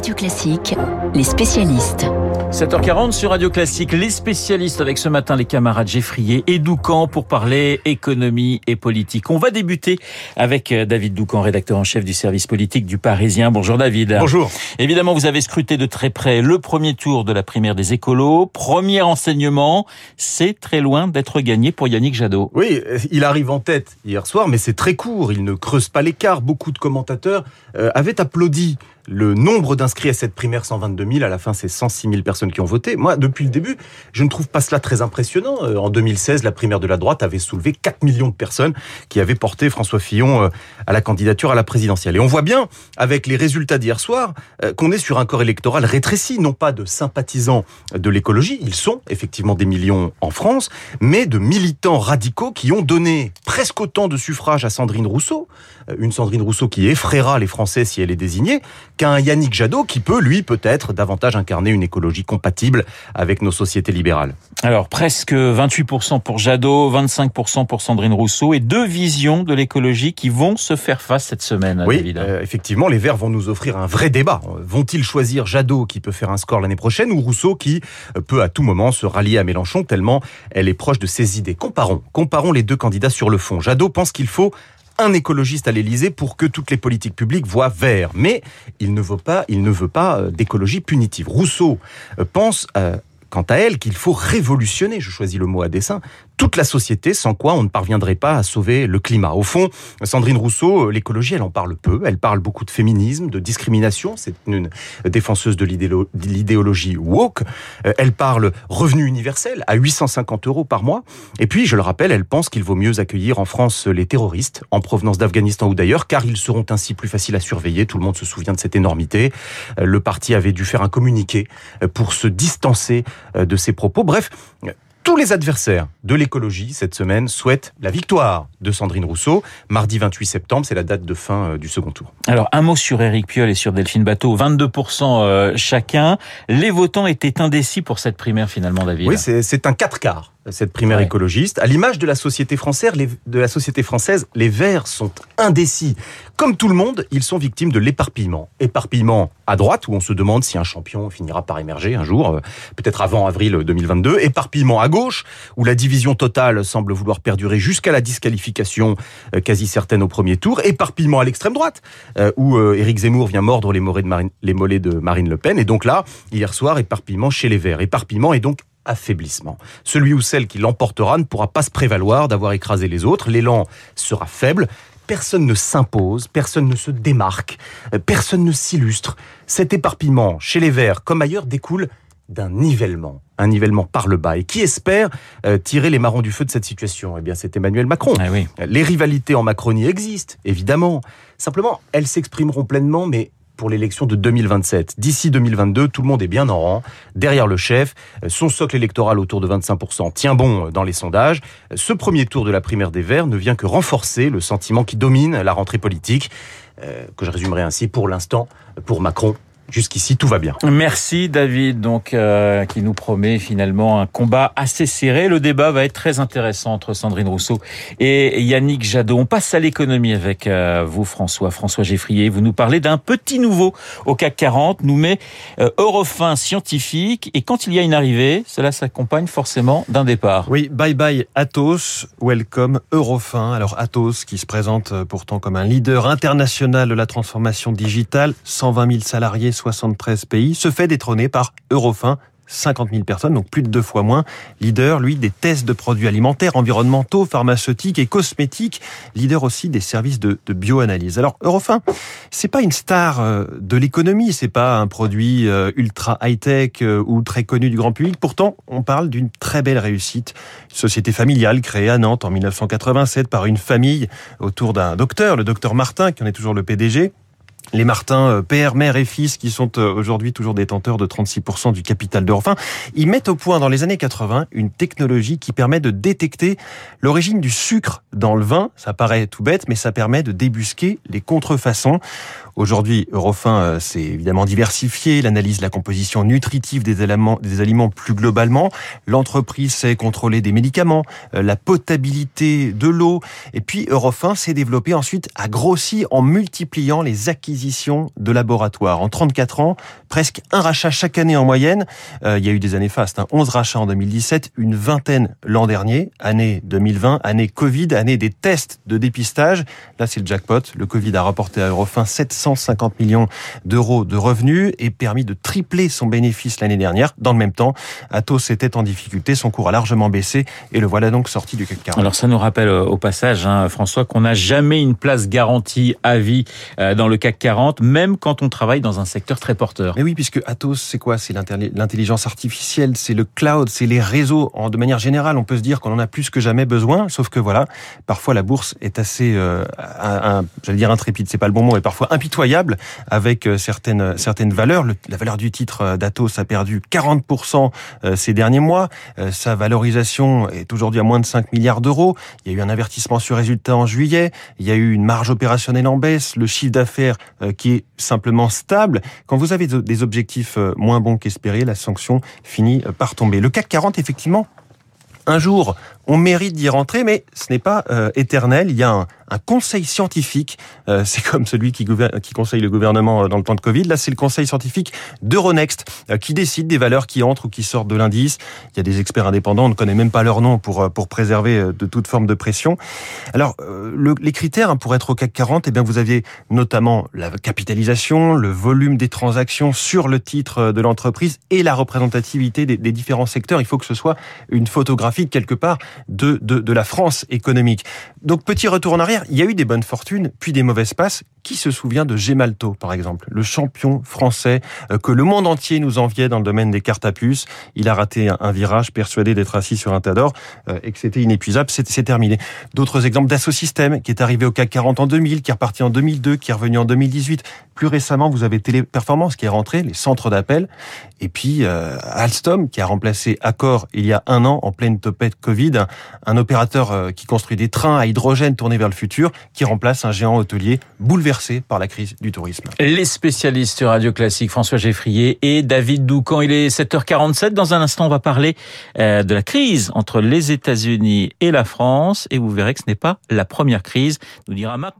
Radio Classique, les spécialistes. 7h40 sur Radio Classique, les spécialistes avec ce matin les camarades Geffrier et Doucan pour parler économie et politique. On va débuter avec euh, David Doucan, rédacteur en chef du service politique du Parisien. Bonjour David. Bonjour. Évidemment, vous avez scruté de très près le premier tour de la primaire des écolos. Premier enseignement, c'est très loin d'être gagné pour Yannick Jadot. Oui, il arrive en tête hier soir, mais c'est très court. Il ne creuse pas l'écart. Beaucoup de commentateurs euh, avaient applaudi le nombre d'inscrits à cette primaire 122 000, à la fin c'est 106 000 personnes qui ont voté. Moi, depuis le début, je ne trouve pas cela très impressionnant. Euh, en 2016, la primaire de la droite avait soulevé 4 millions de personnes qui avaient porté François Fillon euh, à la candidature à la présidentielle. Et on voit bien, avec les résultats d'hier soir, euh, qu'on est sur un corps électoral rétréci, non pas de sympathisants de l'écologie, ils sont effectivement des millions en France, mais de militants radicaux qui ont donné presque autant de suffrages à Sandrine Rousseau, une Sandrine Rousseau qui effraiera les Français si elle est désignée, qu'un Yannick Jadot qui peut, lui, peut-être davantage incarner une écologie compatible avec nos sociétés libérales. Alors, presque 28% pour Jadot, 25% pour Sandrine Rousseau et deux visions de l'écologie qui vont se faire face cette semaine, oui, euh, effectivement, les Verts vont nous offrir un vrai débat. Vont-ils choisir Jadot qui peut faire un score l'année prochaine ou Rousseau qui euh, peut à tout moment se rallier à Mélenchon tellement elle est proche de ses idées? Comparons, comparons les deux candidats sur le fond. Jadot pense qu'il faut un écologiste à l'Élysée pour que toutes les politiques publiques voient vert. Mais il ne veut pas, il ne veut pas euh, d'écologie punitive. Rousseau euh, pense euh, quant à elle qu'il faut révolutionner, je choisis le mot à dessein, toute la société, sans quoi on ne parviendrait pas à sauver le climat. Au fond, Sandrine Rousseau, euh, l'écologie, elle en parle peu. Elle parle beaucoup de féminisme, de discrimination. C'est une défenseuse de l'idéologie woke. Euh, elle parle revenu universel à 850 euros par mois. Et puis, je le rappelle, elle pense qu'il vaut mieux accueillir en France les terroristes en provenance d'Afghanistan ou d'ailleurs, car ils seront ainsi plus faciles à surveiller. Tout le monde se souvient de cette énormité. Euh, le parti avait dû faire un communiqué pour se distancer de ses propos. Bref, tous les adversaires de l'écologie cette semaine souhaitent la victoire de Sandrine Rousseau. Mardi 28 septembre, c'est la date de fin euh, du second tour. Alors un mot sur Éric Piolle et sur Delphine Bateau, 22% euh, chacun. Les votants étaient indécis pour cette primaire finalement, David. Oui, c'est un 4 quarts cette primaire écologiste. À l'image de la société française, les, de la société française, les Verts sont indécis. Comme tout le monde, ils sont victimes de l'éparpillement. Éparpillement à droite, où on se demande si un champion finira par émerger un jour, euh, peut-être avant avril 2022. Éparpillement à gauche, où la division totale semble vouloir perdurer jusqu'à la disqualification euh, quasi certaine au premier tour. Éparpillement à l'extrême droite, euh, où Éric Zemmour vient mordre les mollets, de Marine, les mollets de Marine Le Pen. Et donc là, hier soir, éparpillement chez les Verts. Éparpillement est donc affaiblissement. Celui ou celle qui l'emportera ne pourra pas se prévaloir d'avoir écrasé les autres. L'élan sera faible. Personne ne s'impose, personne ne se démarque, euh, personne ne s'illustre. Cet éparpillement, chez les Verts comme ailleurs, découle d'un nivellement, un nivellement par le bas. Et qui espère euh, tirer les marrons du feu de cette situation? Eh bien, c'est Emmanuel Macron. Ah les rivalités en Macronie existent, évidemment. Simplement, elles s'exprimeront pleinement, mais pour l'élection de 2027. D'ici 2022, tout le monde est bien en rang, derrière le chef. Son socle électoral autour de 25% tient bon dans les sondages. Ce premier tour de la primaire des Verts ne vient que renforcer le sentiment qui domine la rentrée politique, euh, que je résumerai ainsi pour l'instant, pour Macron, Jusqu'ici, tout va bien. Merci David, donc euh, qui nous promet finalement un combat assez serré. Le débat va être très intéressant entre Sandrine Rousseau et Yannick Jadot. On passe à l'économie avec euh, vous, François, François Geffrier. Vous nous parlez d'un petit nouveau au CAC 40, nous met euh, Eurofin scientifique. Et quand il y a une arrivée, cela s'accompagne forcément d'un départ. Oui, bye bye Athos, welcome Eurofin. Alors Athos, qui se présente euh, pourtant comme un leader international de la transformation digitale, 120 000 salariés 73 pays, se fait détrôner par Eurofin, 50 000 personnes, donc plus de deux fois moins. Leader, lui, des tests de produits alimentaires, environnementaux, pharmaceutiques et cosmétiques. Leader aussi des services de, bioanalyse. Alors, Eurofin, c'est pas une star euh, de l'économie, c'est pas un produit euh, ultra high-tech euh, ou très connu du grand public. Pourtant, on parle d'une très belle réussite. Société familiale créée à Nantes en 1987 par une famille autour d'un docteur, le docteur Martin, qui en est toujours le PDG les Martins, euh, père, mère et fils, qui sont euh, aujourd'hui toujours détenteurs de 36% du capital d'Eurofin, ils mettent au point dans les années 80 une technologie qui permet de détecter l'origine du sucre dans le vin. Ça paraît tout bête, mais ça permet de débusquer les contrefaçons. Aujourd'hui, Eurofin s'est euh, évidemment diversifié, l'analyse la composition nutritive des aliments, des aliments plus globalement. L'entreprise sait contrôler des médicaments, la potabilité de l'eau. Et puis, Eurofin s'est développé ensuite, a grossi en multipliant les acquisitions acquisitions de laboratoires. En 34 ans, presque un rachat chaque année en moyenne. Euh, il y a eu des années fastes, hein. 11 rachats en 2017, une vingtaine l'an dernier, année 2020, année Covid, année des tests de dépistage. Là, c'est le jackpot. Le Covid a rapporté à Eurofin 750 millions d'euros de revenus et permis de tripler son bénéfice l'année dernière. Dans le même temps, Atos était en difficulté, son cours a largement baissé et le voilà donc sorti du CAC 40. Alors ça nous rappelle euh, au passage, hein, François, qu'on n'a jamais une place garantie à vie euh, dans le CAC 40, même quand on travaille dans un secteur très porteur. Mais oui, puisque Atos, c'est quoi? C'est l'intelligence artificielle, c'est le cloud, c'est les réseaux. En, de manière générale, on peut se dire qu'on en a plus que jamais besoin, sauf que voilà, parfois la bourse est assez, euh, j'allais dire intrépide, c'est pas le bon mot, et parfois impitoyable avec euh, certaines certaines valeurs. la valeur du titre d'Atos a perdu 40% ces derniers mois. Sa valorisation est aujourd'hui à moins de 5 milliards d'euros. Il y a eu un avertissement sur résultat en juillet. Il y a eu une marge opérationnelle en baisse, le chiffre d'affaires qui est simplement stable. Quand vous avez des objectifs euh, moins bons qu'espérés, la sanction finit euh, par tomber. Le CAC 40, effectivement, un jour, on mérite d'y rentrer, mais ce n'est pas euh, éternel. Il y a un, conseil scientifique. Euh, c'est comme celui qui, conseille le gouvernement euh, dans le temps de Covid. Là, c'est le conseil scientifique d'Euronext qui décide des valeurs qui entrent ou qui sortent de l'indice. Il y a des experts indépendants, on ne connaît même pas leur nom pour, préserver de toute forme de pression. Alors, le, les critères hein, pour être au CAC 40, eh bien, vous aviez notamment la capitalisation, le volume des transactions sur le titre de l'entreprise et la représentativité des, différents secteurs. Il faut que ce soit une photographie quelque part de, de, de la France économique. Donc, petit retour en arrière il y a eu des bonnes fortunes, puis des mauvaises passes. Qui se souvient de Gemalto, par exemple, le champion français euh, que le monde entier nous enviait dans le domaine des cartes à puce Il a raté un virage, persuadé d'être assis sur un tas d'or euh, et que c'était inépuisable. C'est terminé. D'autres exemples d'Assosystème, qui est arrivé au CAC 40 en 2000, qui est reparti en 2002, qui est revenu en 2018. Plus récemment, vous avez Téléperformance qui est rentré, les centres d'appel, et puis euh, Alstom qui a remplacé Accor il y a un an en pleine topette Covid, un, opérateur qui construit des trains à hydrogène tournés vers le futur, qui remplace un géant hôtelier bouleversé par la crise du tourisme. Les spécialistes Radio Classique, François Geffrier et David Doucan. Il est 7h47. Dans un instant, on va parler euh, de la crise entre les États-Unis et la France. Et vous verrez que ce n'est pas la première crise, nous dira Marc